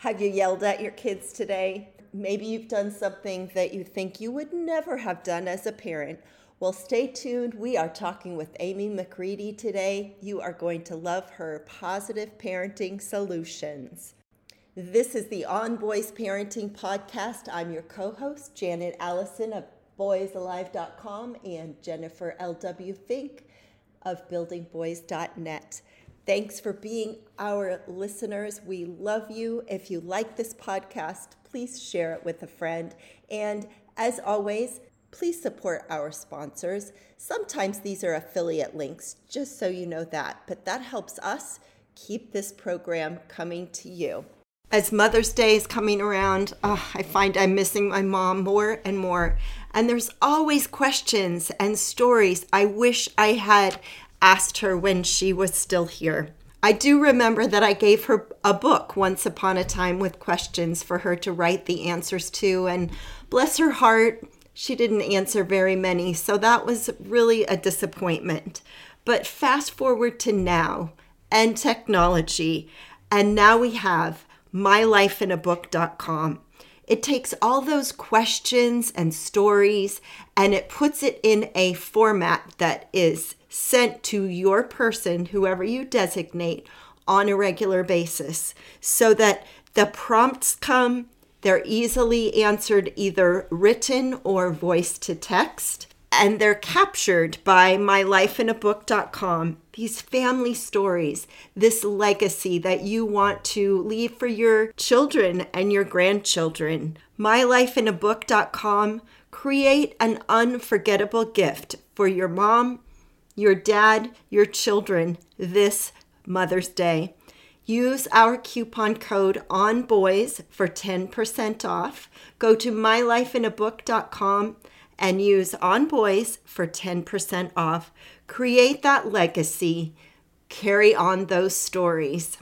Have you yelled at your kids today? Maybe you've done something that you think you would never have done as a parent. Well, stay tuned. We are talking with Amy McCready today. You are going to love her positive parenting solutions. This is the On Boys Parenting Podcast. I'm your co host, Janet Allison of boysalive.com and Jennifer L.W. Fink of buildingboys.net. Thanks for being our listeners. We love you. If you like this podcast, please share it with a friend. And as always, please support our sponsors. Sometimes these are affiliate links, just so you know that, but that helps us keep this program coming to you. As Mother's Day is coming around, oh, I find I'm missing my mom more and more. And there's always questions and stories I wish I had asked her when she was still here. I do remember that I gave her a book once upon a time with questions for her to write the answers to, and bless her heart, she didn't answer very many, so that was really a disappointment. But fast forward to now and technology, and now we have mylifeinabook.com. It takes all those questions and stories and it puts it in a format that is sent to your person, whoever you designate, on a regular basis so that the prompts come, they're easily answered either written or voice to text and they're captured by mylifeinabook.com. These family stories, this legacy that you want to leave for your children and your grandchildren. mylifeinabook.com. Create an unforgettable gift for your mom, your dad, your children this Mother's Day. Use our coupon code on boys for 10% off. Go to mylifeinabook.com and use On Boys for 10% off. Create that legacy, carry on those stories.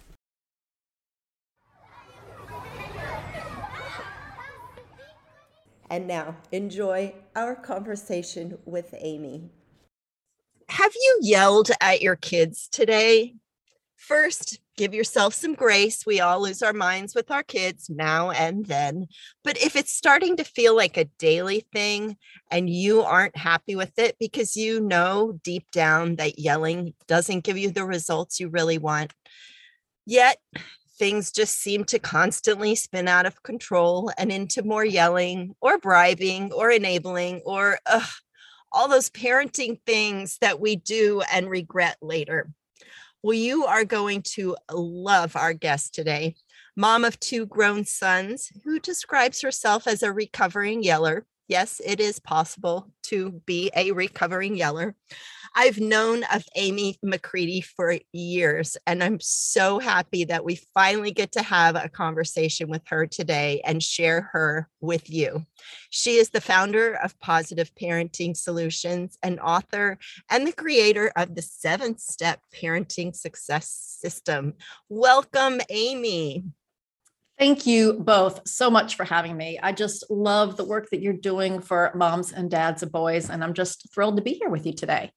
And now, enjoy our conversation with Amy. Have you yelled at your kids today? First, give yourself some grace. We all lose our minds with our kids now and then. But if it's starting to feel like a daily thing and you aren't happy with it because you know deep down that yelling doesn't give you the results you really want, yet things just seem to constantly spin out of control and into more yelling or bribing or enabling or ugh, all those parenting things that we do and regret later. Well, you are going to love our guest today, mom of two grown sons, who describes herself as a recovering yeller. Yes, it is possible to be a recovering yeller. I've known of Amy McCready for years, and I'm so happy that we finally get to have a conversation with her today and share her with you. She is the founder of Positive Parenting Solutions, an author, and the creator of the seven step parenting success system. Welcome, Amy. Thank you both so much for having me. I just love the work that you're doing for moms and dads of boys, and I'm just thrilled to be here with you today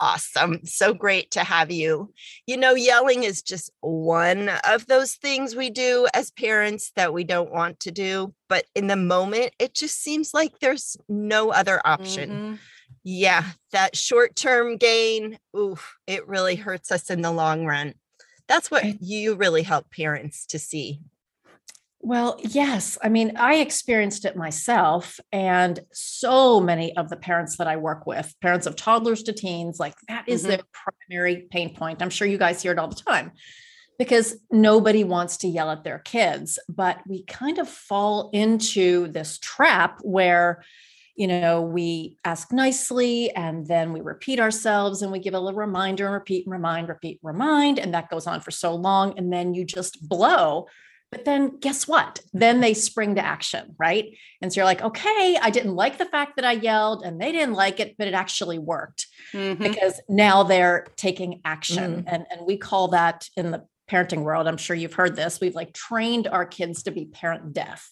awesome. So great to have you. You know, yelling is just one of those things we do as parents that we don't want to do. But in the moment, it just seems like there's no other option. Mm-hmm. Yeah, that short term gain, ooh, it really hurts us in the long run. That's what you really help parents to see well, yes. I mean, I experienced it myself, and so many of the parents that I work with, parents of toddlers to teens, like that is mm-hmm. their primary pain point. I'm sure you guys hear it all the time because nobody wants to yell at their kids, but we kind of fall into this trap where you know, we ask nicely and then we repeat ourselves and we give a little reminder and repeat and remind, repeat, remind. And that goes on for so long. And then you just blow but then guess what? Then they spring to action, right? And so you're like, okay, I didn't like the fact that I yelled and they didn't like it, but it actually worked mm-hmm. because now they're taking action. Mm-hmm. And, and we call that in the parenting world, I'm sure you've heard this, we've like trained our kids to be parent deaf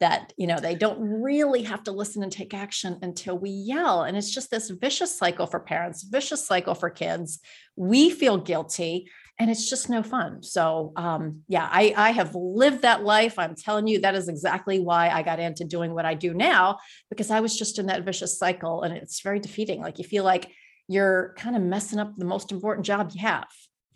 that you know they don't really have to listen and take action until we yell and it's just this vicious cycle for parents vicious cycle for kids we feel guilty and it's just no fun. So um, yeah, I, I have lived that life. I'm telling you, that is exactly why I got into doing what I do now, because I was just in that vicious cycle and it's very defeating. Like you feel like you're kind of messing up the most important job you have.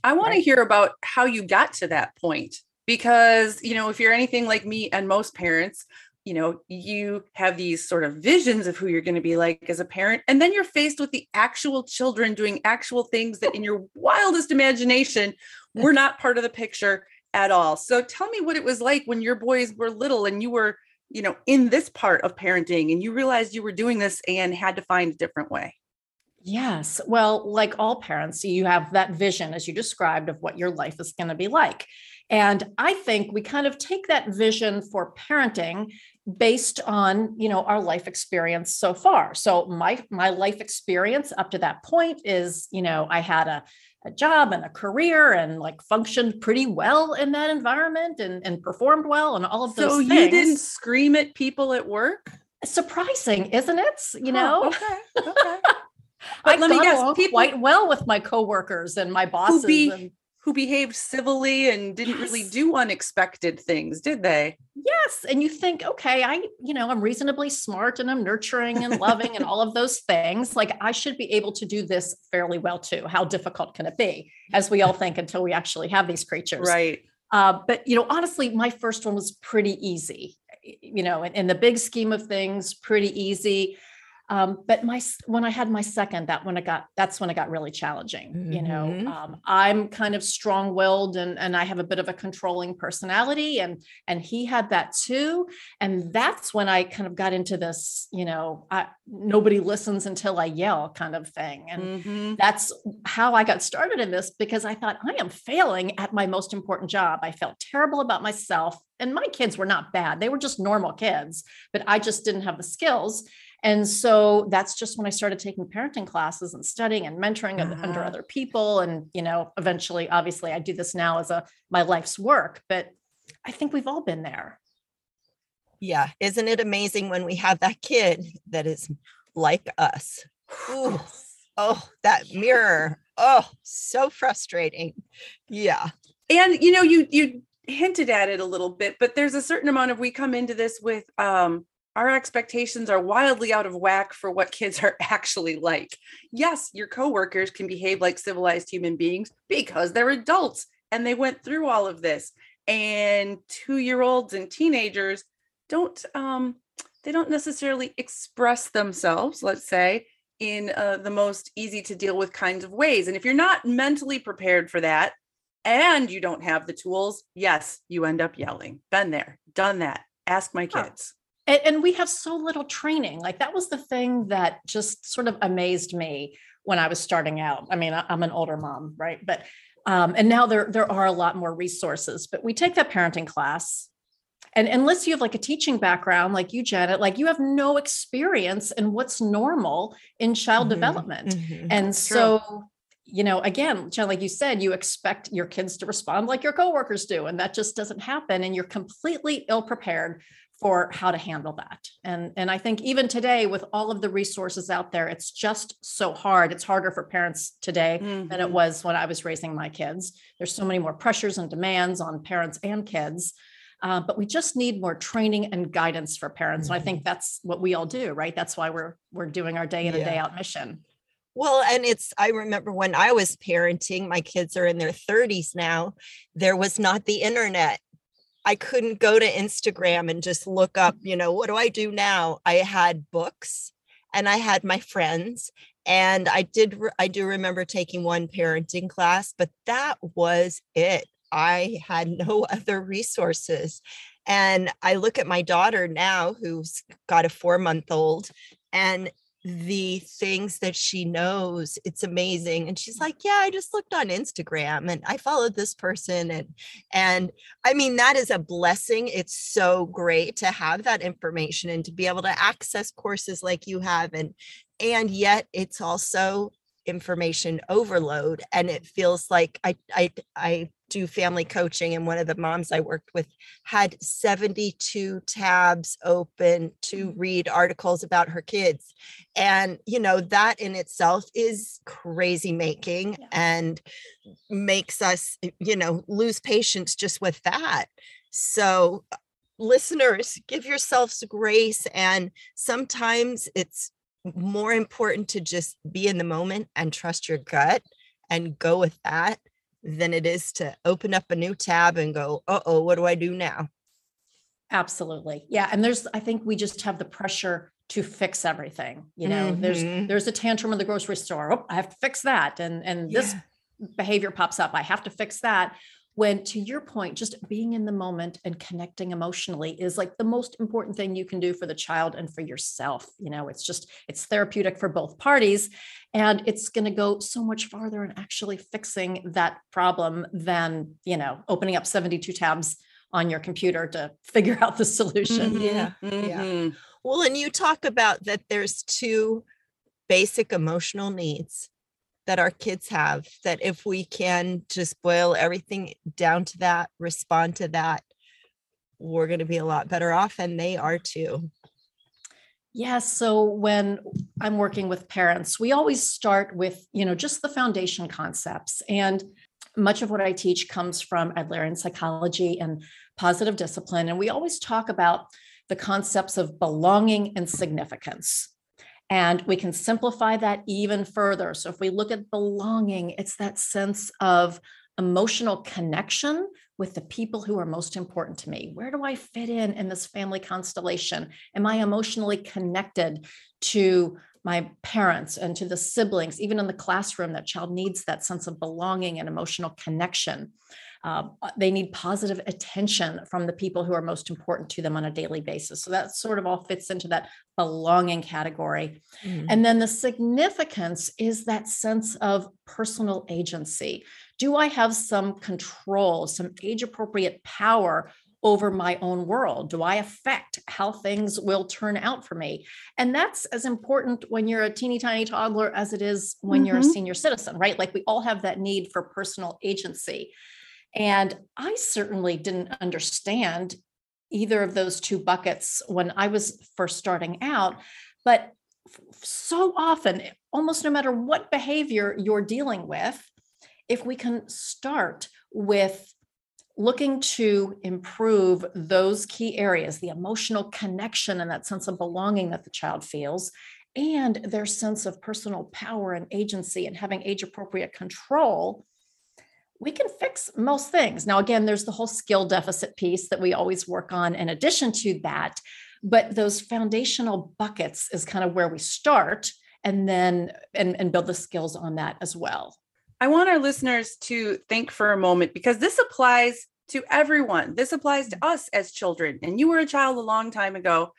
I want right? to hear about how you got to that point because, you know, if you're anything like me and most parents, you know you have these sort of visions of who you're going to be like as a parent and then you're faced with the actual children doing actual things that in your wildest imagination were not part of the picture at all so tell me what it was like when your boys were little and you were you know in this part of parenting and you realized you were doing this and had to find a different way Yes. Well, like all parents, you have that vision, as you described, of what your life is going to be like. And I think we kind of take that vision for parenting based on you know our life experience so far. So my my life experience up to that point is you know i had a, a job and a career and like functioned pretty well in that environment and, and performed well and all of those so things. you didn't scream at people at work? Surprising isn't it? You know? okay okay. But I let me guess people quite well with my coworkers and my bosses be, and who behaved civilly and didn't yes. really do unexpected things, did they? Yes. And you think, okay, I, you know, I'm reasonably smart and I'm nurturing and loving and all of those things. Like I should be able to do this fairly well too. How difficult can it be? As we all think until we actually have these creatures. Right. Uh, but, you know, honestly, my first one was pretty easy, you know, in, in the big scheme of things, pretty easy. Um, but my when I had my second, that when it got that's when it got really challenging. Mm-hmm. You know, mm-hmm. um, I'm kind of strong-willed and and I have a bit of a controlling personality, and and he had that too. And that's when I kind of got into this, you know, I, nobody listens until I yell kind of thing. And mm-hmm. that's how I got started in this because I thought I am failing at my most important job. I felt terrible about myself, and my kids were not bad; they were just normal kids, but I just didn't have the skills and so that's just when I started taking parenting classes and studying and mentoring uh-huh. under other people. And, you know, eventually, obviously, I do this now as a my life's work, but I think we've all been there. Yeah. Isn't it amazing when we have that kid that is like us? Ooh, oh, that mirror. Oh, so frustrating. Yeah. And you know, you you hinted at it a little bit, but there's a certain amount of we come into this with um our expectations are wildly out of whack for what kids are actually like. Yes, your coworkers can behave like civilized human beings because they're adults and they went through all of this. And 2-year-olds and teenagers don't um they don't necessarily express themselves, let's say, in uh, the most easy to deal with kinds of ways. And if you're not mentally prepared for that and you don't have the tools, yes, you end up yelling. Been there, done that. Ask my kids and, and we have so little training like that was the thing that just sort of amazed me when i was starting out i mean i'm an older mom right but um, and now there there are a lot more resources but we take that parenting class and unless you have like a teaching background like you janet like you have no experience in what's normal in child mm-hmm. development mm-hmm. and That's so true. you know again Jen, like you said you expect your kids to respond like your coworkers do and that just doesn't happen and you're completely ill prepared for how to handle that. And, and I think even today, with all of the resources out there, it's just so hard. It's harder for parents today mm-hmm. than it mm-hmm. was when I was raising my kids. There's so many more pressures and demands on parents and kids. Uh, but we just need more training and guidance for parents. Mm-hmm. And I think mm-hmm. that's what we all do, right? That's why we're we're doing our day in yeah. and day out mission. Well, and it's, I remember when I was parenting, my kids are in their 30s now, there was not the internet. I couldn't go to Instagram and just look up, mm-hmm. you know, what do I do now? I had books and I had my friends and I did I do remember taking one parenting class, but that was it. I had no other resources. And I look at my daughter now who's got a 4-month-old and the things that she knows it's amazing and she's like yeah i just looked on instagram and i followed this person and and i mean that is a blessing it's so great to have that information and to be able to access courses like you have and and yet it's also information overload and it feels like i i i do family coaching and one of the moms I worked with had 72 tabs open to Mm-hmm. read articles about her kids. And you know, that in itself is crazy making Yeah. and makes us, you know, lose patience just with that. So uh, listeners, give yourselves grace and sometimes it's more important to just be in the moment and trust your gut and go with that than it is to open up a new tab and go, uh oh, what do I do now? Absolutely. Yeah. And there's, I think we just have the pressure to fix everything. You know, Mhm. there's there's a tantrum in the grocery store. Oh, I have to fix that. And and this behavior pops up. I have to fix that. When to your point, just being in the moment and connecting emotionally is like the most important thing you can do for the child and for yourself. You know, it's just it's therapeutic for both parties. And it's going to go so much farther in actually fixing that problem than, you know, opening up 72 tabs on your computer to figure out the solution. Mhm. Yeah, yeah. Mhm. Well, and you talk about that there's two basic emotional needs that our kids have that if we can just boil everything down to that, respond to that, we're going to be a lot better off and they are too. Yeah. So when I'm working with parents, we always start with, you know, just the foundation concepts. And much of what I teach comes from Adlerian psychology and positive discipline. And we always talk about the concepts of belonging and significance. And we can simplify that even further. So if we look at belonging, it's that sense of emotional connection with the people who are most important to me. Where do I fit in in this family constellation? Am I emotionally connected to my parents and to the siblings? Even in the classroom, that child needs that sense of belonging and emotional connection. Um, uh, they need positive attention from the people who are most important to them on a daily basis. So that sort of all fits into that belonging category. Mhm. And then the significance is that sense of personal agency. Do I have some control, some age appropriate power over my own world? Do I affect how things will turn out for me? And that's as important when you're a teeny tiny toddler as it is when you're a Mhm. senior citizen, right? Like we all have that need for personal agency. And I certainly didn't understand either of those two buckets when I was first starting out. But so often, eh, almost no matter what behavior you're dealing with, if we can start with looking to improve those key areas, the emotional connection and that sense of belonging that the child feels, and their sense of personal power and agency and having age appropriate control, we can fix most things. Now, again, there's the whole skill deficit piece that we always work on in addition to that. But those foundational buckets is kind of where we start and then and, and build the skills on that as well. I want our listeners to think for a moment because this applies to everyone. This applies to us as children. And you were a child a long time ago,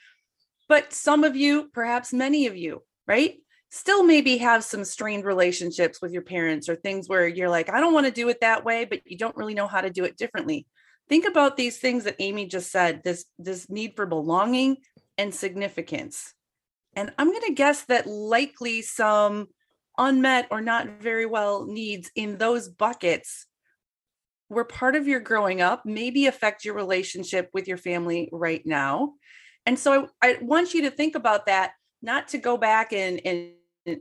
but some of you, perhaps many of you, right? Still maybe have some strained relationships with your parents or things where you're like, I don't want to do it that way, but you don't really know how to do it differently. Think about these things that Amy just said, this this need for belonging and significance. And I'm going to guess that likely some unmet or not very well needs in those buckets were part of your growing up, maybe affect your relationship with your family right now. And so I, I want you to think about that, not to go back and, and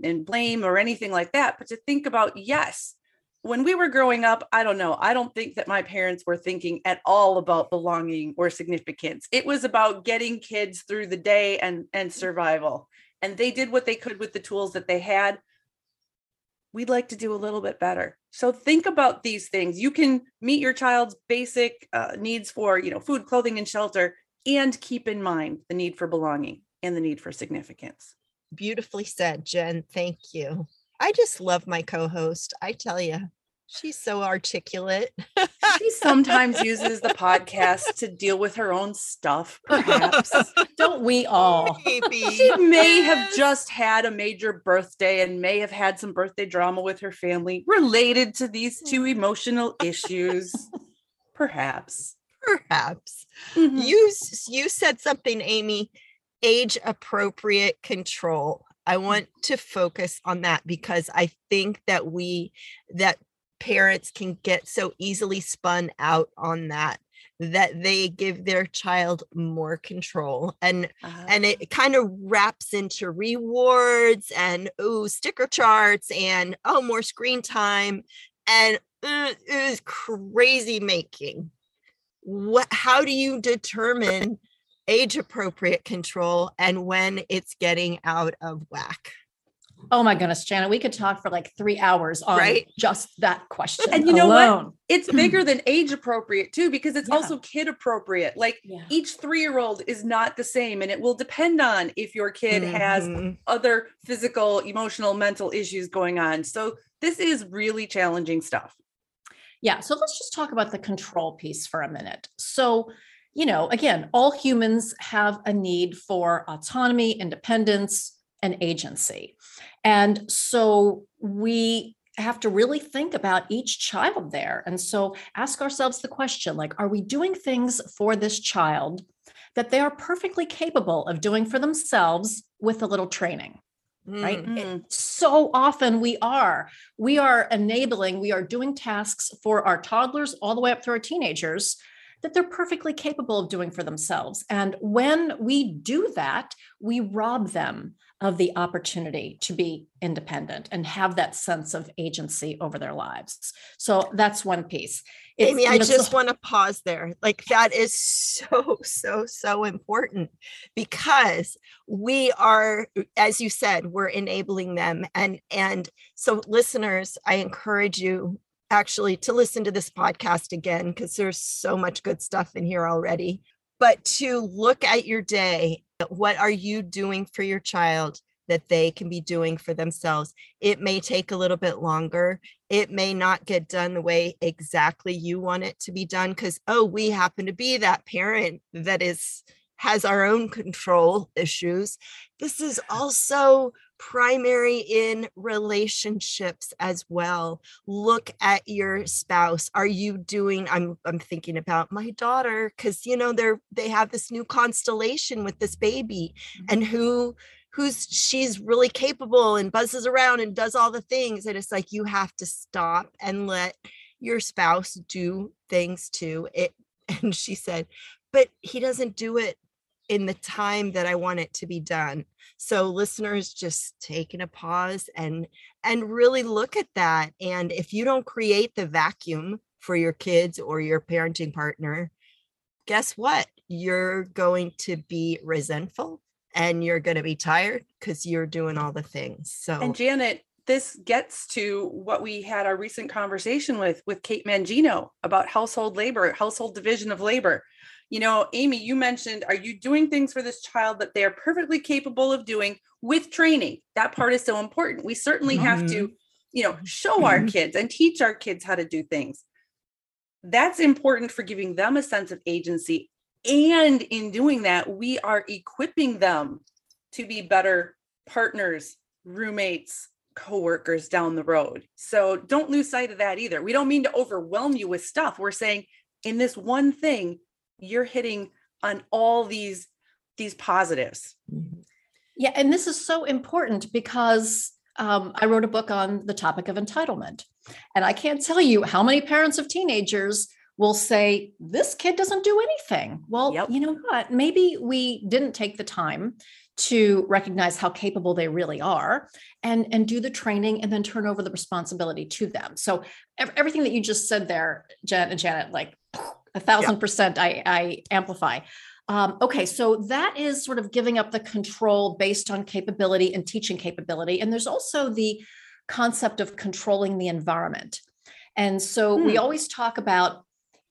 and blame or anything like that, but to think about yes, when we were growing up, I don't know, I don't think that my parents were thinking at all about belonging or significance. It was about getting kids through the day and and survival. And they did what they could with the tools that they had we'd like to do a little bit better. So think about these things. You can meet your child's basic uh, needs for, you know, food, clothing, and shelter, and keep in mind the need for belonging and the need for significance. Beautifully said, Jen. Thank you. I just love my co host. I tell you, she's so articulate. She sometimes uses the podcast to deal with her own stuff, perhaps. Don't we all? Maybe. She may have just had a major birthday and may have had some birthday drama with her family related to these two emotional issues. Perhaps. Perhaps. Mhm. You you said something, Amy, age appropriate control. I want to focus on that because I think that we that parents can get so easily spun out on that that they give their child more control and Uh-huh. and it kind of wraps into rewards and oh sticker charts and oh more screen time and uh, it is crazy making what how do you determine age appropriate control and when it's getting out of whack Oh my goodness, Janet, we could talk for like three hours on Right? just that question. And you know what? it's bigger than age appropriate too, because it's Yeah. also kid appropriate. Like Yeah. each three year old is not the same, and it will depend on if your kid has Mhm. other physical, emotional, mental issues going on. So this is really challenging stuff. Yeah. So let's just talk about the control piece for a minute. So, you know, again, all humans have a need for autonomy, independence, and agency. And so we have to really think about each child there. And so ask ourselves the question like, are we doing things for this child that they are perfectly capable of doing for themselves with a little training? right? Mm. It- so often we are. We are enabling, we are doing tasks for our toddlers all the way up through our teenagers that they're perfectly capable of doing for themselves. And when we do that, we rob them of the opportunity to be independent and have that sense of agency over their lives. So that's one piece. It's- Amy, I know, so- just want to pause there. Like that is so, so, so important because we are, as you said, we're enabling them. And and so listeners, I encourage you actually to listen to this podcast again because there's so much good stuff in here already. But to look at your day, what are you doing for your child that they can be doing for themselves? It may take a little bit longer it may not get done the way exactly you want it to be done because oh we happen to be that parent that is has our own control issues this is also primary in relationships as well. Look at your spouse. Are you doing i'm i'm thinking about my daughter cuz you know they're they have this new constellation with this baby mm-hmm. and who who's she's really capable and buzzes around and does all the things and it's like you have to stop and let your spouse do things too. It and she said but he doesn't do it in the time that i want it to be done so listeners just taking a pause and and really look at that and if you don't create the vacuum for your kids or your parenting partner guess what you're going to be resentful and you're going to be tired because you're doing all the things. So, And Janet, this gets to what we had our recent conversation with with Kate Mangino about household labor, household division of labor. You know, Amy, you mentioned, are you doing things for this child that they are perfectly capable of doing with training? That part is so important. We certainly have to, you know, show our Mhm. kids and teach our kids how to do things. That's important for giving them a sense of agency. And in doing that, we are equipping them to be better partners, roommates, coworkers down the road. So don't lose sight of that either. We don't mean to overwhelm you with stuff. We're saying in this one thing, you're hitting on all these these positives. Mhm. Yeah, and this is so important because um, I wrote a book on the topic of entitlement. And I can't tell you how many parents of teenagers will say, This kid doesn't do anything. Well, Yep. you know what? Maybe we didn't take the time to recognize how capable they really are and and do the training and then turn over the responsibility to them so everything that you just said there janet and janet like a thousand percent i i amplify um, okay so that is sort of giving up the control based on capability and teaching capability and there's also the concept of controlling the environment and so we Hmm. always talk about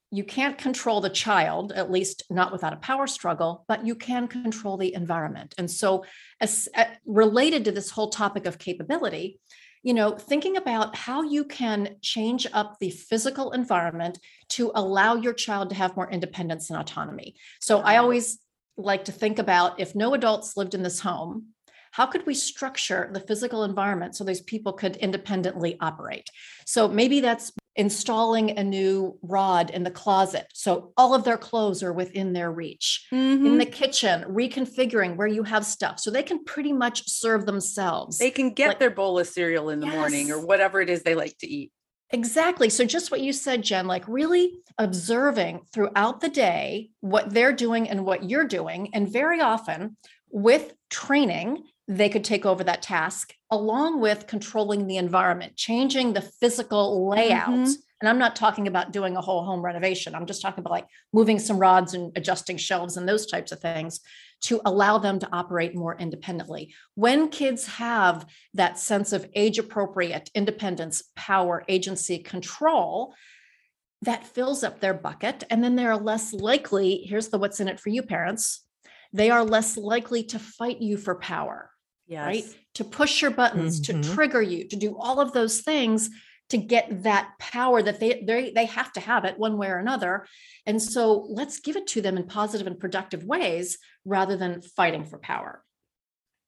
you can't control the child, at least not without a power struggle, but you can control the environment. And so, as uh, related to this whole topic of capability, you know, thinking about how you can change up the physical environment to allow your child to have more independence and autonomy. So, I always like to think about if no adults lived in this home, how could we structure the physical environment so these people could independently operate? So maybe that's installing a new rod in the closet so all of their clothes are within their reach. In Mhm. the kitchen, reconfiguring where you have stuff so they can pretty much serve themselves. They can get like- their bowl of cereal in the morning or whatever it is they like to eat. Exactly. So, just what you said, Jen, like really observing throughout the day what they're doing and what you're doing. And very often with training, they could take over that task along with controlling the environment, changing the physical layout. Mm-hmm. And I'm not talking about doing a whole home renovation. I'm just talking about like moving some rods and adjusting shelves and those types of things to allow them to operate more independently. When kids have that sense of age appropriate independence, power, agency, control, that fills up their bucket. And then they're less likely, here's the what's in it for you parents, they are less likely to fight you for power. Yes. Right? To push your buttons, mm-hmm. to trigger you, to do all of those things to get that power that they they they have to have it one way or another. And so let's give it to them in positive and productive ways rather than fighting for power.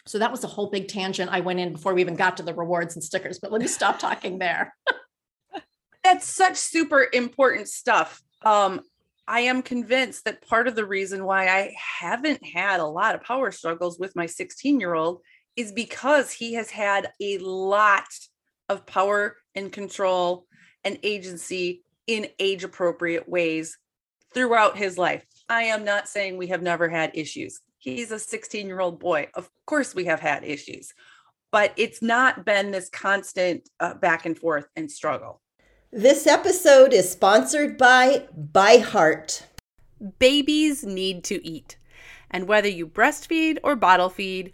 So that was a whole big tangent I went in before we even got to the rewards and stickers, but let me stop talking there. That's such super important stuff. Um, I am convinced that part of the reason why I haven't had a lot of power struggles with my 16 year old is because he has had a lot of power and control and agency in age appropriate ways throughout his life. I am not saying we have never had issues. He's a 16 year old boy. Of course, we have had issues, but it's not been this constant uh, back and forth and struggle. This episode is sponsored by ByHeart. Babies need to eat. And whether you breastfeed or bottle feed,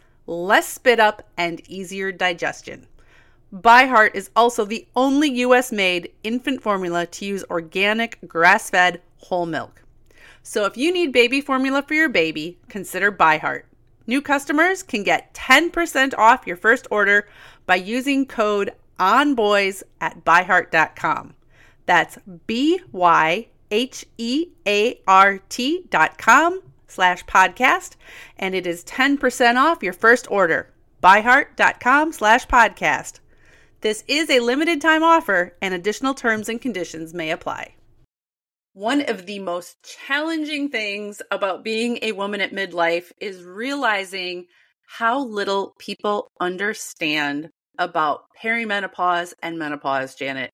less spit up, and easier digestion. ByHeart is also the only US made infant formula to use organic grass fed whole milk. So if you need baby formula for your baby, consider ByHeart. New customers can get 10% off your first order by using code ONBOYS at byheart.com. That's B Y H E A R T dot com slash podcast, and it is 10% off your first order. Byheart.com slash podcast. This is a limited time offer, and additional terms and conditions may apply. One of the most challenging things about being a woman at midlife is realizing how little people understand about perimenopause and menopause, Janet.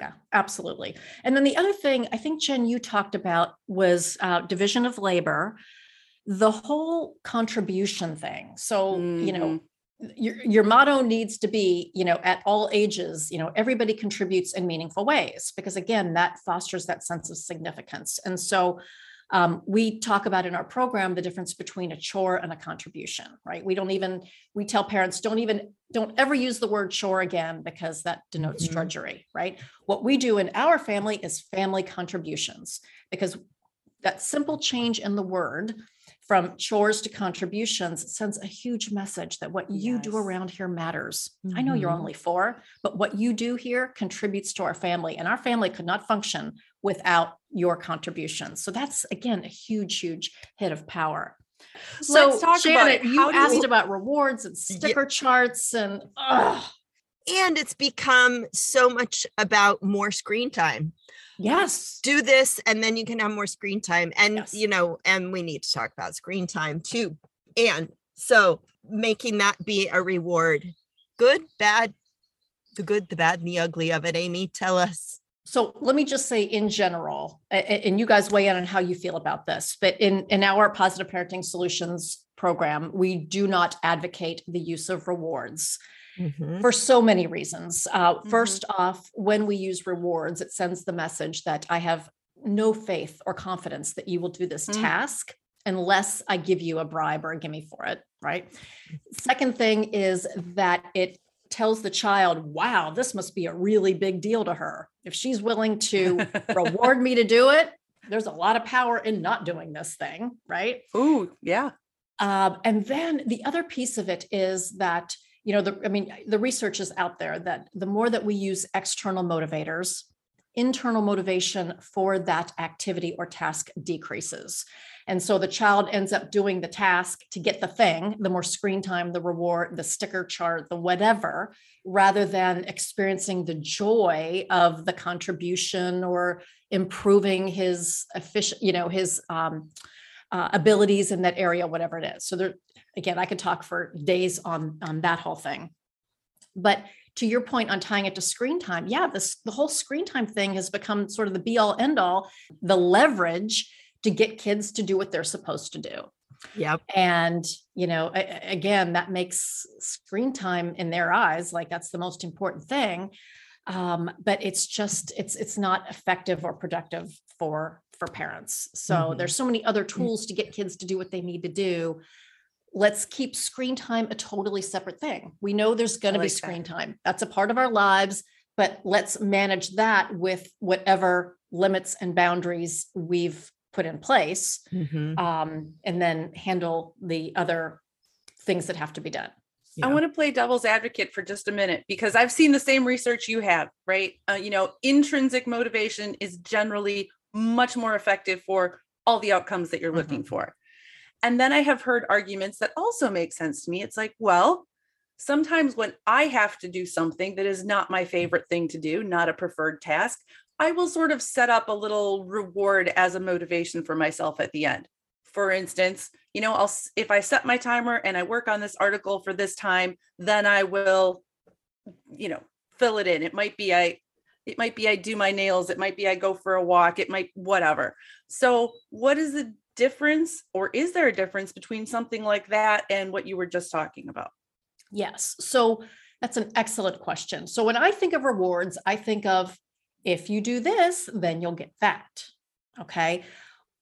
Yeah, absolutely. And then the other thing I think, Jen, you talked about was uh, division of labor, the whole contribution thing. So, mm-hmm. you know, mm-hmm. your, your motto needs to be, you know, at all ages, you know, everybody contributes in meaningful ways, because again, that fosters that sense of significance. And so um, we talk about in our program the difference between a chore and a contribution right we don't even we tell parents don't even don't ever use the word chore again because that denotes mm-hmm. drudgery right what we do in our family is family contributions because that simple change in the word from chores to contributions sends a huge message that what you yes. do around here matters. Mm-hmm. I know you're mm-hmm. only four, but what you do here contributes to our family, and our family could not function without your contributions. So that's again a huge, huge hit of power. So Let's talk Janet, about you asked we... about rewards and sticker yeah. charts and ugh. and it's become so much about more screen time. Yes. Do this and then you can have more screen time. And yes. you know, and we need to talk about screen time too. And so making that be a reward. Good, bad, the good, the bad, and the ugly of it. Amy, tell us so let me just say in general and you guys weigh in on how you feel about this but in in our positive parenting solutions program we do not advocate the use of rewards mm-hmm. for so many reasons uh, mm-hmm. first off when we use rewards it sends the message that i have no faith or confidence that you will do this mm-hmm. task unless i give you a bribe or a gimme for it right second thing is that it tells the child, wow, this must be a really big deal to her. If she's willing to reward me to do it, there's a lot of power in not doing this thing, right? Ooh, yeah. Um, and then the other piece of it is that, you know, the, I mean, the research is out there that the more that we use external motivators, internal motivation for that activity or task decreases. And so the child ends up doing the task to get the thing, the more screen time, the reward, the sticker chart, the whatever, rather than experiencing the joy of the contribution or improving his efficient, you know, his um, uh, abilities in that area, whatever it is. So there, again, I could talk for days on on that whole thing. But to your point on tying it to screen time, yeah, this the whole screen time thing has become sort of the be all end all, the leverage to get kids to do what they're supposed to do. Yep. And, you know, again, that makes screen time in their eyes like that's the most important thing. Um, but it's just it's it's not effective or productive for for parents. So mm-hmm. there's so many other mm. tools to get kids to do what they need to do. Let's keep screen time a totally separate thing. We know there's going to like be screen that. time. That's a part of our lives, but let's manage that with whatever limits and boundaries we've put in place mm-hmm. um, and then handle the other things that have to be done yeah. I want to play devil's advocate for just a minute because I've seen the same research you have, right? Uh, you know, intrinsic motivation is generally much more effective for all the outcomes that you're mm-hmm. looking for. And then I have heard arguments that also make sense to me. It's like, well, sometimes when I have to do something that is not my favorite thing to do, not a preferred task, I will sort of set up a little reward as a motivation for myself at the end. For instance, you know, I'll if I set my timer and I work on this article for this time, then I will you know, fill it in. It might be I it might be I do my nails, it might be I go for a walk, it might whatever. So, what is the difference or is there a difference between something like that and what you were just talking about? Yes. So, that's an excellent question. So, when I think of rewards, I think of if you do this, then you'll get that. Okay.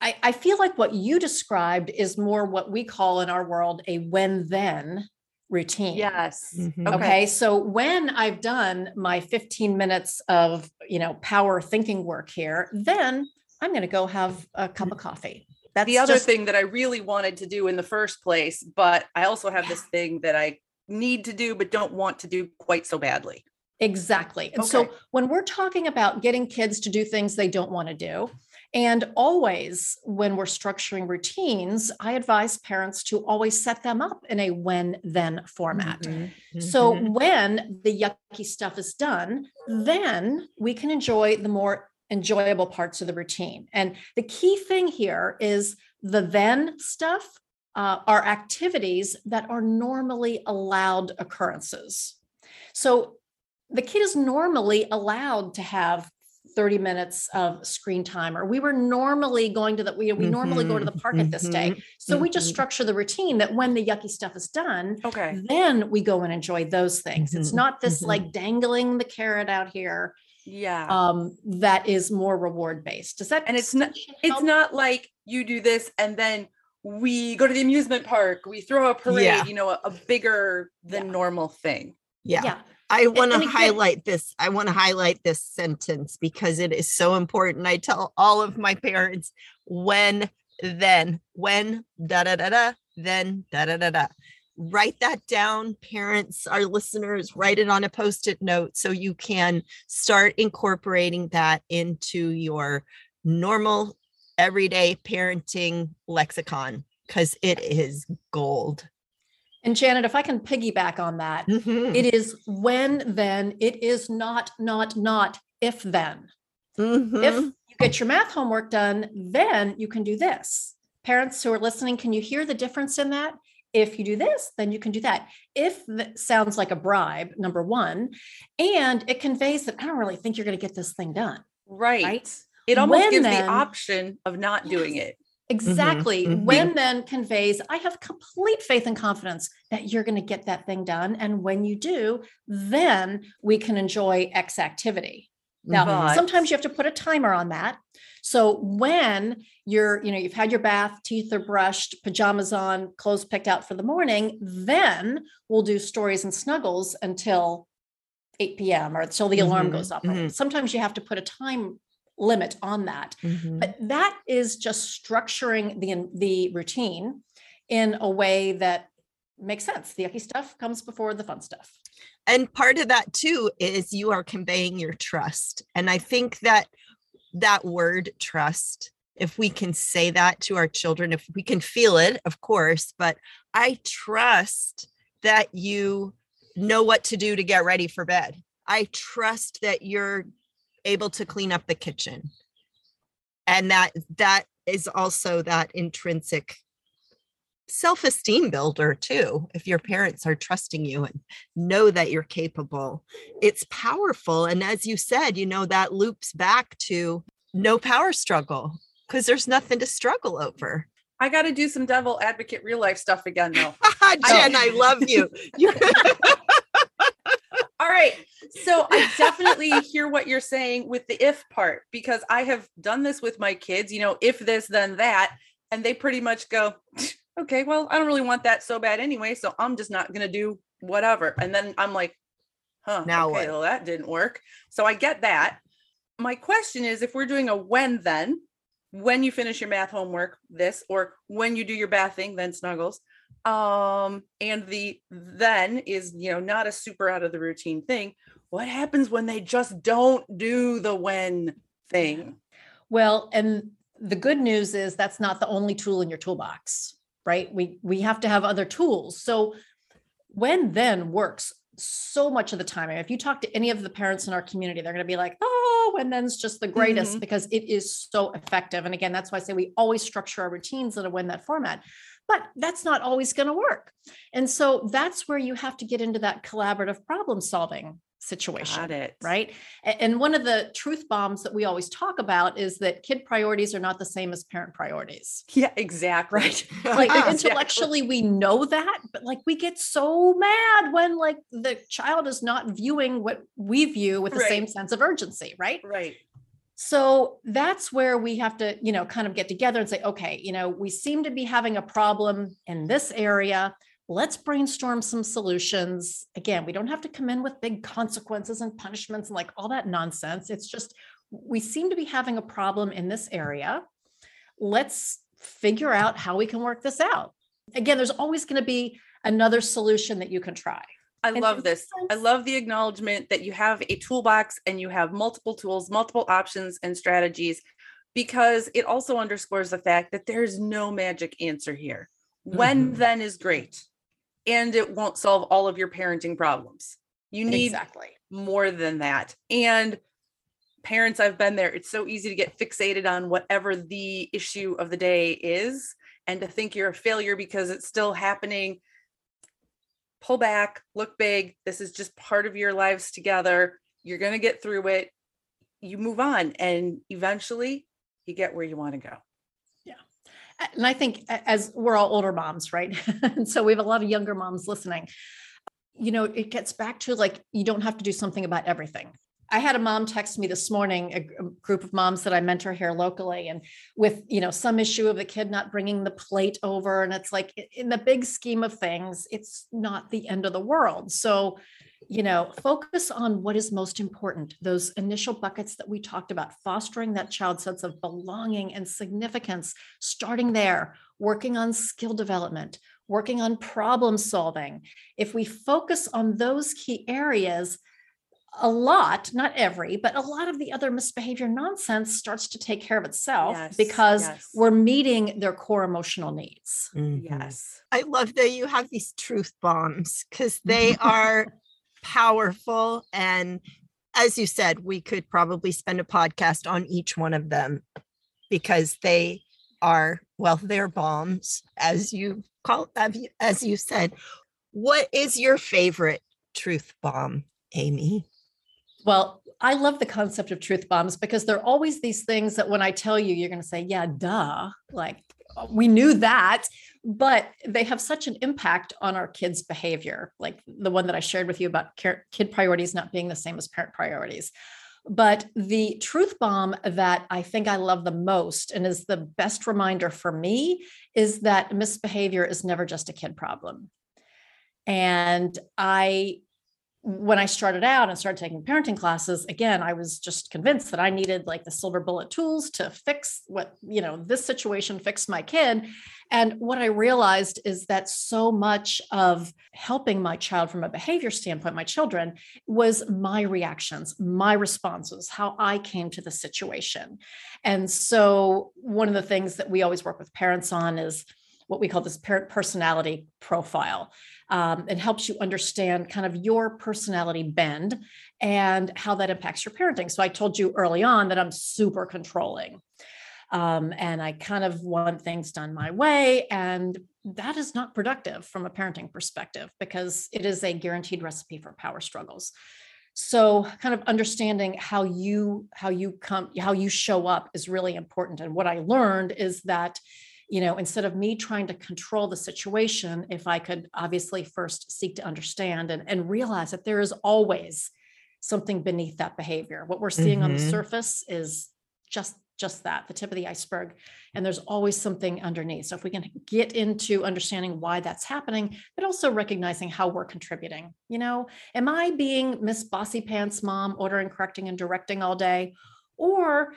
I, I feel like what you described is more what we call in our world a when then routine. Yes. Mm-hmm. Okay. okay. So when I've done my 15 minutes of, you know, power thinking work here, then I'm going to go have a cup of coffee. That's the other just, thing that I really wanted to do in the first place, but I also have yeah. this thing that I need to do but don't want to do quite so badly. Exactly. And okay. so when we're talking about getting kids to do things they don't want to do, And always, when we're structuring routines, I advise parents to always set them up in a when then format. Mm-hmm. So, mm-hmm. when the yucky stuff is done, then we can enjoy the more enjoyable parts of the routine. And the key thing here is the then stuff uh, are activities that are normally allowed occurrences. So, the kid is normally allowed to have 30 minutes of screen time or we were normally going to the we, we mm-hmm, normally go to the park mm-hmm, at this day mm-hmm, so mm-hmm. we just mm-hmm. structure the routine that when the yucky stuff is done okay then we go and enjoy those things it's mm-hmm, not this like dangling the carrot out here yeah um that is more reward based does that and it's not it's not like you do this and then we go to the amusement park we throw a parade yeah. you know a, a bigger than yeah. normal thing yeah. yeah. I want to highlight this. I want to highlight this sentence because it is so important. I tell all of my parents when, then, when, da da da da, then, da da da da. Write that down, parents, our listeners, write it on a post it note so you can start incorporating that into your normal, everyday parenting lexicon because it is gold. And Janet, if I can piggyback on that, mm-hmm. it is when then, it is not, not, not if then. Mm-hmm. If you get your math homework done, then you can do this. Parents who are listening, can you hear the difference in that? If you do this, then you can do that. If that sounds like a bribe, number one, and it conveys that I don't really think you're going to get this thing done. Right. right? It almost when gives then, the option of not yes. doing it. Mm-hmm, exactly. Mm-hmm. When then conveys, I have complete faith and confidence that you're going to get that thing done. And when you do, then we can enjoy X activity. Now, but... sometimes you have to put a timer on that. So when you're, you know, you've had your bath, teeth are brushed, pajamas on, clothes picked out for the morning, then we'll do stories and snuggles until 8 p.m. or until the alarm mm-hmm. goes up. Mm-hmm. Sometimes you have to put a time limit on that. Mm-hmm. But that is just structuring the the routine in a way that makes sense. The yucky stuff comes before the fun stuff. And part of that too is you are conveying your trust. And I think that that word trust if we can say that to our children if we can feel it of course but i trust that you know what to do to get ready for bed i trust that you're able to clean up the kitchen and that that is also that intrinsic self-esteem builder too if your parents are trusting you and know that you're capable it's powerful and as you said you know that loops back to no power struggle because there's nothing to struggle over I got to do some devil advocate real life stuff again, though. Jen, I, I love you. All right. So I definitely hear what you're saying with the if part because I have done this with my kids, you know, if this, then that. And they pretty much go, okay, well, I don't really want that so bad anyway. So I'm just not going to do whatever. And then I'm like, huh, now okay, what? well, that didn't work. So I get that. My question is if we're doing a when then, when you finish your math homework, this, or when you do your bathing, then snuggles, um and the then is you know not a super out of the routine thing. What happens when they just don't do the when thing? Well and the good news is that's not the only tool in your toolbox right? We we have to have other tools. So when then works so much of the time. If you talk to any of the parents in our community they're going to be like oh when then's just the greatest mm-hmm. because it is so effective. And again that's why i say we always structure our routines in a when that format but that's not always going to work. And so that's where you have to get into that collaborative problem solving situation right? And one of the truth bombs that we always talk about is that kid priorities are not the same as parent priorities. Yeah exactly. Right? Like intellectually we know that but like we get so mad when like the child is not viewing what we view with the right. same sense of urgency right? Right so that's where we have to, you know, kind of get together and say, okay, you know, we seem to be having a problem in this area. Let's brainstorm some solutions. Again, we don't have to come in with big consequences and punishments and like all that nonsense. It's just we seem to be having a problem in this area. Let's figure out how we can work this out. Again, there's always going to be another solution that you can try. I love this. I love the acknowledgement that you have a toolbox and you have multiple tools, multiple options and strategies because it also underscores the fact that there's no magic answer here. When Mhm. then is great, and it won't solve all of your parenting problems. You need exactly. more than that. And parents, I've been there. It's so easy to get fixated on whatever the issue of the day is and to think you're a failure because it's still happening. Pull back, look big. This is just part of your lives together. You're going to get through it. You move on, and eventually you get where you want to go. Yeah. And I think as we're all older moms, right? and so we have a lot of younger moms listening. You know, it gets back to like you don't have to do something about everything. I had a mom text me this morning, a group of moms that I mentor here locally, and with you know some issue of the kid not bringing the plate over, and it's like in the big scheme of things, it's not the end of the world. So, you know, focus on what is most important. Those initial buckets that we talked about, fostering that child's sense of belonging and significance starting there, working on skill development, working on problem solving. If we focus on those key areas, a lot, not every, but a lot of the other misbehavior nonsense starts to take care of itself Yes, because yes. we're meeting their core emotional needs. Mhm. Yes. I love that you have these truth bombs because they are powerful. And as you said, we could probably spend a podcast on each one of them because they are, well, they're bombs, as you call as you said. What is your favorite truth bomb, Amy? Well, I love the concept of truth bombs because they're always these things that when I tell you, you're going to say, yeah, duh. Like "Uh, we knew that, but they have such an impact on our kids' behavior, like the one that I shared with you about kid priorities not being the same as parent priorities. But the truth bomb that I think I love the most and is the best reminder for me is that misbehavior is never just a kid problem. And I when I started out and started taking parenting classes, again, I was just convinced that I needed like the silver bullet tools to fix what, you know, this situation fix my kid. And what I realized is that so much of helping my child from a behavior standpoint, my children, was my reactions, my responses, how I came to the situation. And so one of the things that we always work with parents on is what we call this parent personality profile um, it helps you understand kind of your personality bend and how that impacts your parenting. So I told you early on that I'm super controlling. Um, and I kind of want things done my way. And that is not productive from a parenting perspective because it is a guaranteed recipe for power struggles. So kind of understanding how you how you come how you show up is really important. And what I learned is that you know, instead of me trying to control the situation, if I could obviously first seek to understand and, and realize that there is always something beneath that behavior. What we're seeing on the Mhm. surface is just just that, the tip of the iceberg. And there's always something underneath. So if we can get into understanding why that's happening, but also recognizing how we're contributing, you know, am I being Miss Bossy Pants mom, ordering, correcting, and directing all day? Or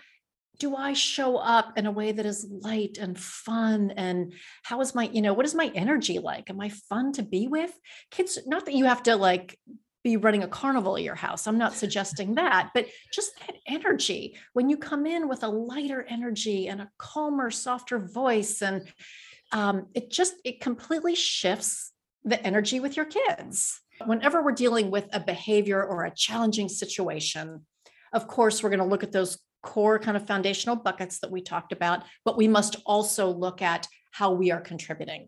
do I show up in a way that is light and fun? And how is my, you know, what is my energy like? Am I fun to be with? Kids, not that you have to like be running a carnival at your house. I'm not suggesting that, but just that energy. When you come in with a lighter energy and a calmer, softer voice, and um, it just, it completely shifts the energy with your kids. Whenever we're dealing with a behavior or a challenging situation, of course, we're going to look at those core kind of foundational buckets that we talked about, but we must also look at how we are contributing,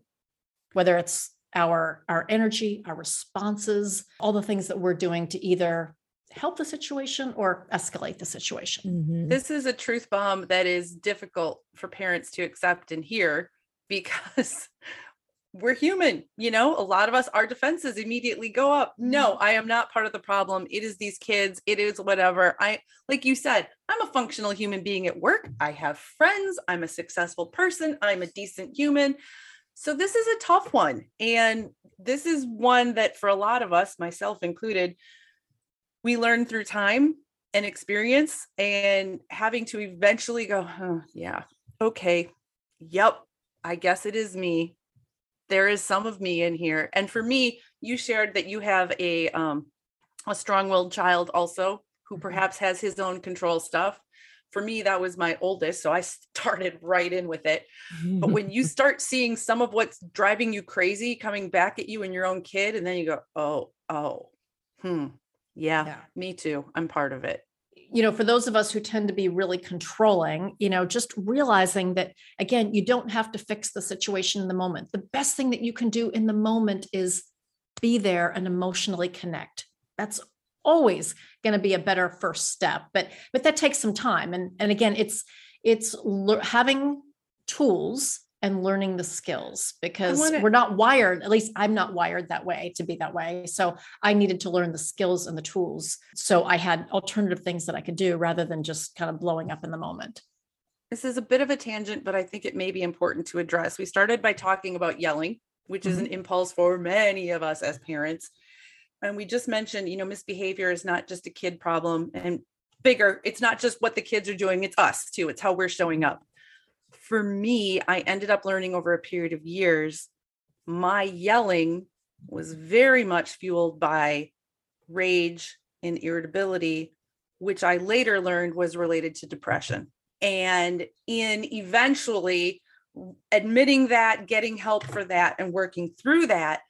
whether it's our our energy, our responses, all the things that we're doing to either help the situation or escalate the situation. Mhm. This is a truth bomb that is difficult for parents to accept and hear because we're human. You know, a lot of us, our defenses immediately go up. No, mm-hmm. I am not part of the problem. It is these kids. It is whatever. I, like you said, I'm a functional human being at work. I have friends. I'm a successful person. I'm a decent human. So this is a tough one. And this is one that for a lot of us, myself included, we learn through time and experience and having to eventually go, huh, yeah, okay, yep, I guess it is me. There is some of me in here. And for me, you shared that you have a um a strong-willed child also who Mhm. perhaps has his own control stuff. For me, that was my oldest. So I started right in with it. But when you start seeing some of what's driving you crazy coming back at you and your own kid, and then you go, oh, oh, hmm, yeah, Yeah. me too. I'm part of it. You know, for those of us who tend to be really controlling, you know, just realizing that again, you don't have to fix the situation in the moment. The best thing that you can do in the moment is be there and emotionally connect. That's always going to be a better first step, but but that takes some time. And and again, it's it's having tools and learning the skills because wanna- we're not wired at least i'm not wired that way to be that way so i needed to learn the skills and the tools so i had alternative things that i could do rather than just kind of blowing up in the moment This is a bit of a tangent, but I think it may be important to address. We started by talking about yelling, which is an mm-hmm. impulse for many of us as parents. And we just mentioned, you know, misbehavior is not just a kid problem and bigger. It's not just what the kids are doing, it's us too. It's how we're showing up. For me, I ended up learning over a period of years, my yelling was very much fueled by rage and irritability, which I later learned was related to depression. And in eventually admitting that getting help for that and working through that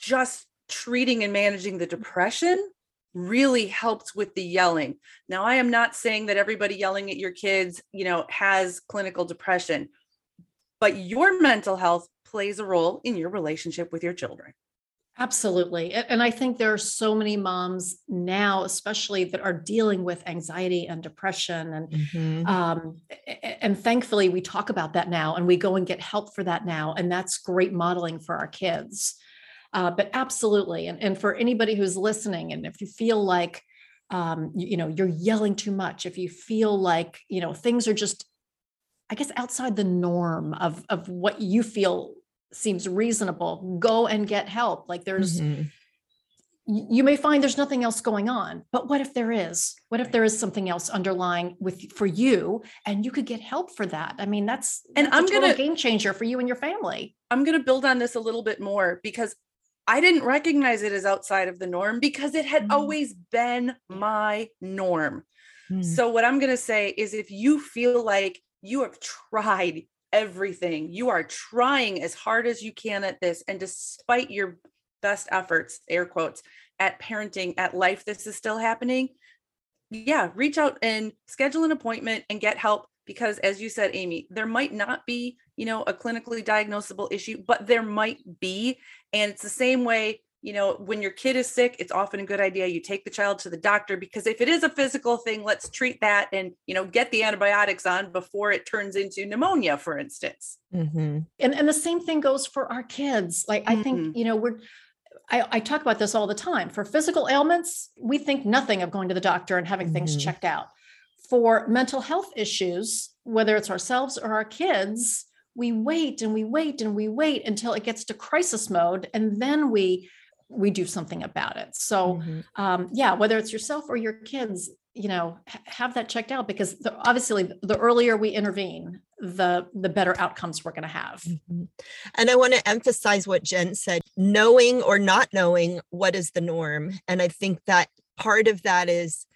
just treating and managing the depression really helped with the yelling. Now i am not saying that everybody yelling at your kids you know has clinical depression but your mental health plays a role in your relationship with your children. Absolutely and i think there are so many moms now especially that are dealing with anxiety and depression and Mhm. um, a- a- and thankfully we talk about that now and we go and get help for that now and that's great modeling for our kids uh, but absolutely and, and for anybody who's listening and if you feel like um, you, you know you're yelling too much if you feel like you know things are just i guess outside the norm of of what you feel seems reasonable go and get help. Like there's Mhm. you may find there's nothing else going on but what if there is? What if there is something else underlying with for you and you could get help for that? I mean that's And that's I'm gonna- game changer for you and your family. I'm going to build on this a little bit more because I didn't recognize it as outside of the norm because it had Mm. always been my norm. Mm. So, what I'm going to say is if you feel like you have tried everything, you are trying as hard as you can at this, and despite your best efforts, air quotes, at parenting, at life, this is still happening. Yeah, reach out and schedule an appointment and get help because, as you said, Amy, there might not be, you know, a clinically diagnosable issue, but there might be. And it's the same way you know, when your kid is sick, it's often a good idea you take the child to the doctor because if it is a physical thing, let's treat that and, you know, get the antibiotics on before it turns into pneumonia, for instance. Mhm. and and the same thing goes for our kids like i think you know we're I, I talk about this all the time for physical ailments we think nothing of going to the doctor and having things Mhm. checked out for mental health issues whether it's ourselves or our kids we wait and we wait and we wait until it gets to crisis mode and then we we do something about it so Mhm. um, yeah, whether it's yourself or your kids, you know, ha- have that checked out because the, obviously the earlier we intervene, the the better outcomes we're going to have. Mhm. And I want to emphasize what Jen said knowing or not knowing what is the norm. And I think that part of that is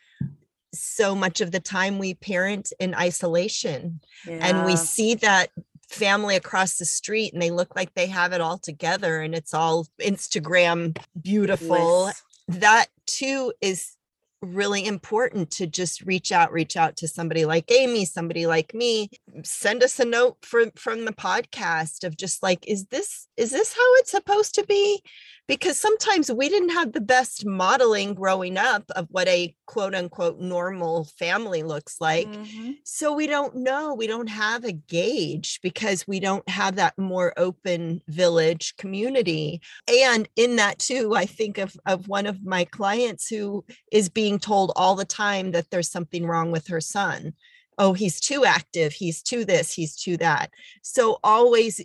so much of the time we parent in isolation and we see that family across the street and they look like they have it all together and it's all Instagram beautiful. That too is really important to just reach out reach out to somebody like Amy somebody like me. Send us a note from from the podcast of just like is this is this how it's supposed to be because sometimes we didn't have the best modeling growing up of what a quote unquote normal family looks like. Mhm. so we don't know we don't have a gauge because we don't have that more open village community. And in that too i think of of one of my clients who is being told all the time that there's something wrong with her son. Oh he's too active he's too this he's too that. So always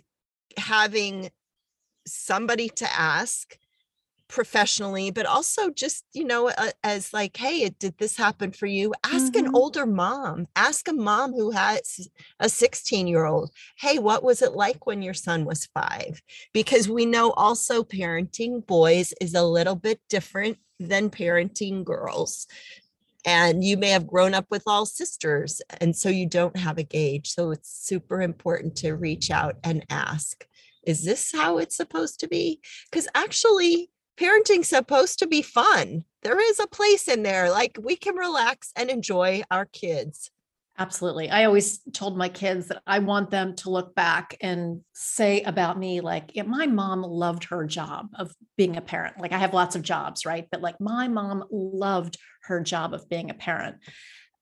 having somebody to ask professionally but also just you know uh, as like hey did this happen for you? Ask an Mhm. older mom. Ask a mom who has a 16 year old hey what was it like when your son was 5 because we know also parenting boys is a little bit different than parenting girls and you may have grown up with all sisters and so you don't have a gauge so it's super important to reach out and ask is this how it's supposed to be because actually parenting's supposed to be fun there is a place in there like we can relax and enjoy our kids Absolutely. I always told my kids that I want them to look back and say about me, like, yeah, my mom loved her job of being a parent. Like, I have lots of jobs, right? But like, my mom loved her job of being a parent.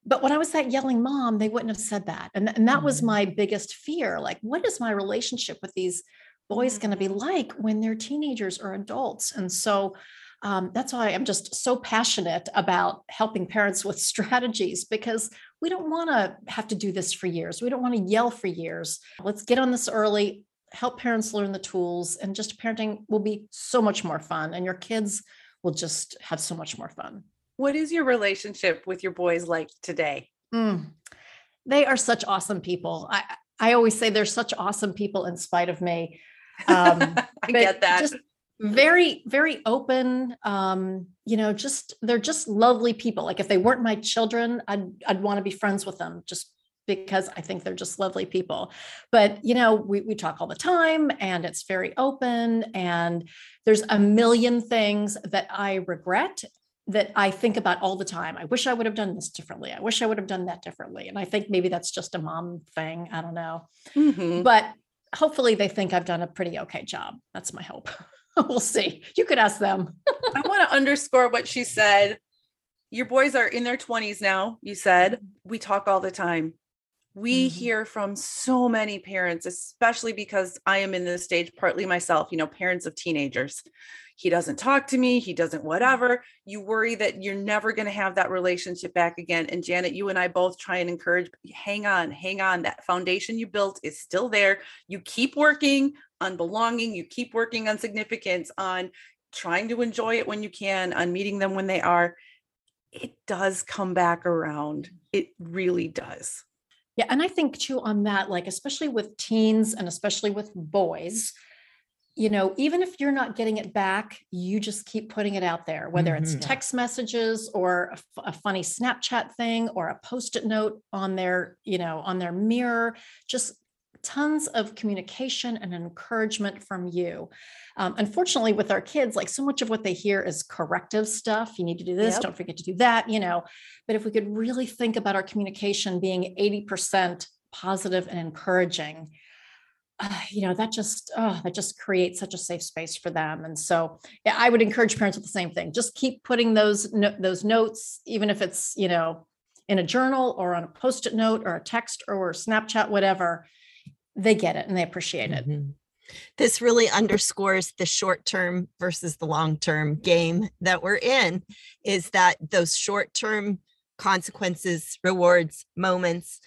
But when I was that yelling mom, they wouldn't have said that. And, and that was mm-hmm. my biggest fear. Like, what is my relationship with these boys going to be mm-hmm. like when they're teenagers or adults? And so, um, that's why I'm just so passionate about helping parents with strategies because we don't want to have to do this for years. We don't want to yell for years. Let's get on this early, help parents learn the tools, and just parenting will be so much more fun. And your kids will just have so much more fun. What is your relationship with your boys like today? Mm, they are such awesome people. I, I always say they're such awesome people in spite of me. Um, I get that. Just, very very open um you know just they're just lovely people. Like if they weren't my children i'd i'd want to be friends with them just because i think they're just lovely people. But you know we, we talk all the time and it's very open and there's a million things that i regret that i think about all the time. I wish i would have done this differently. I wish i would have done that differently. And i think maybe that's just a mom thing. I don't know. Mm-hmm. but hopefully they think i've done a pretty okay job that's my hope we'll see. You could ask them. I want to underscore what she said. Your boys are in their 20s now, you said. Mm-hmm. We talk all the time. We mm-hmm. hear from so many parents, especially because I am in this stage partly myself, you know, parents of teenagers. He doesn't talk to me, he doesn't whatever. You worry that you're never going to have that relationship back again. And Janet, you and I both try and encourage hang on, hang on. That foundation you built is still there. You keep working on belonging, you keep working on significance, on trying to enjoy it when you can, on meeting them when they are. It does come back around. It really does. Yeah. And I think too on that, like, especially with teens and especially with boys, you know, even if you're not getting it back, you just keep putting it out there, whether mm-hmm. it's text messages or a, a funny Snapchat thing or a post it note on their, you know, on their mirror. Just tons of communication and encouragement from you. Um, unfortunately, with our kids, like so much of what they hear is corrective stuff. You need to do this, yep. don't forget to do that, you know. But if we could really think about our communication being 80% positive and encouraging, uh, you know that just oh, that just creates such a safe space for them and so yeah, i would encourage parents with the same thing just keep putting those no, those notes even if it's you know in a journal or on a post-it note or a text or snapchat whatever they get it and they appreciate it. Mm-hmm. This really underscores the short term versus the long term game that we're in is that those short term consequences, rewards, moments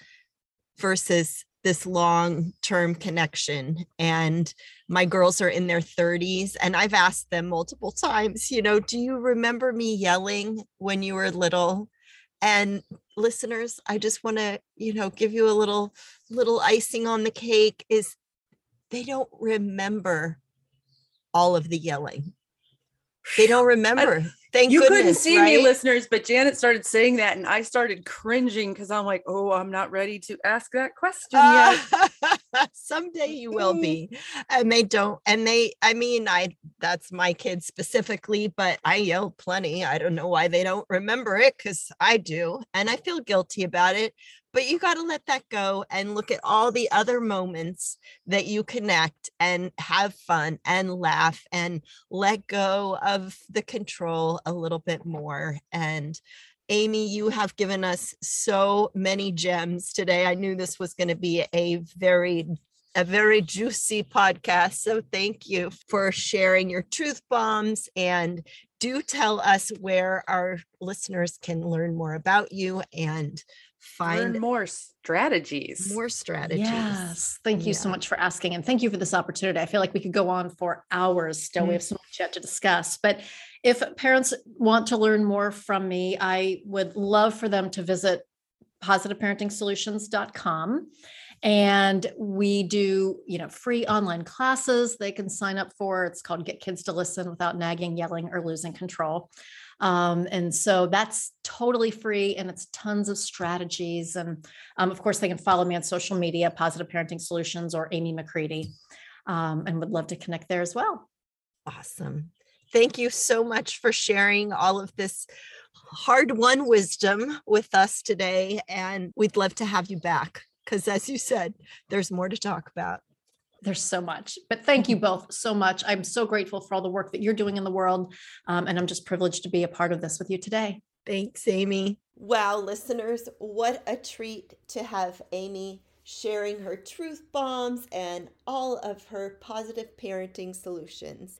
versus this long term connection. And my girls are in their 30s, and I've asked them multiple times, you know, do you remember me yelling when you were little? and listeners i just want to you know give you a little little icing on the cake is they don't remember all of the yelling. They don't remember Thank you goodness, couldn't see right? me, listeners, but Janet started saying that, and I started cringing because I'm like, "Oh, I'm not ready to ask that question yet." Uh, someday you will be, and they don't. And they, I mean, I that's my kids specifically, but I yell plenty. I don't know why they don't remember it because I do, and I feel guilty about it but you got to let that go and look at all the other moments that you connect and have fun and laugh and let go of the control a little bit more and Amy, you have given us so many gems today. I knew this was going to be a very a very juicy podcast. So thank you for sharing your truth bombs and do tell us where our listeners can learn more about you and find Learn more strategies. More strategies. Yes. Thank you yeah. so much for asking. And thank you for this opportunity. I feel like we could go on for hours still. Mm-hmm. We have so much yet to discuss. But if parents want to learn more from me, I would love for them to visit positiveparentingsolutions.com and we do you know free online classes they can sign up for it's called get kids to listen without nagging yelling or losing control Um, and so that's totally free and it's tons of strategies. And um, of course, they can follow me on social media, Positive Parenting Solutions or Amy McCready, um, and would love to connect there as well. Awesome. Thank you so much for sharing all of this hard won wisdom with us today. And we'd love to have you back because, as you said, there's more to talk about. There's so much, but thank you both so much. I'm so grateful for all the work that you're doing in the world. Um, and I'm just privileged to be a part of this with you today. Thanks, Amy. Wow, listeners, what a treat to have Amy sharing her truth bombs and all of her positive parenting solutions.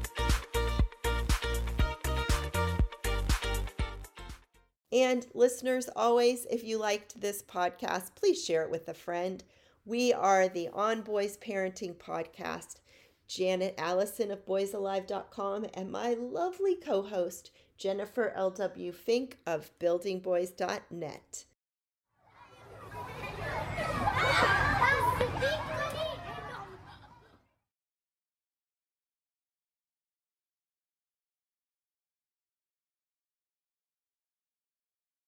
And listeners, always, if you liked this podcast, please share it with a friend. We are the On Boys Parenting Podcast. Janet Allison of BoysAlive.com and my lovely co host, Jennifer L.W. Fink of BuildingBoys.net.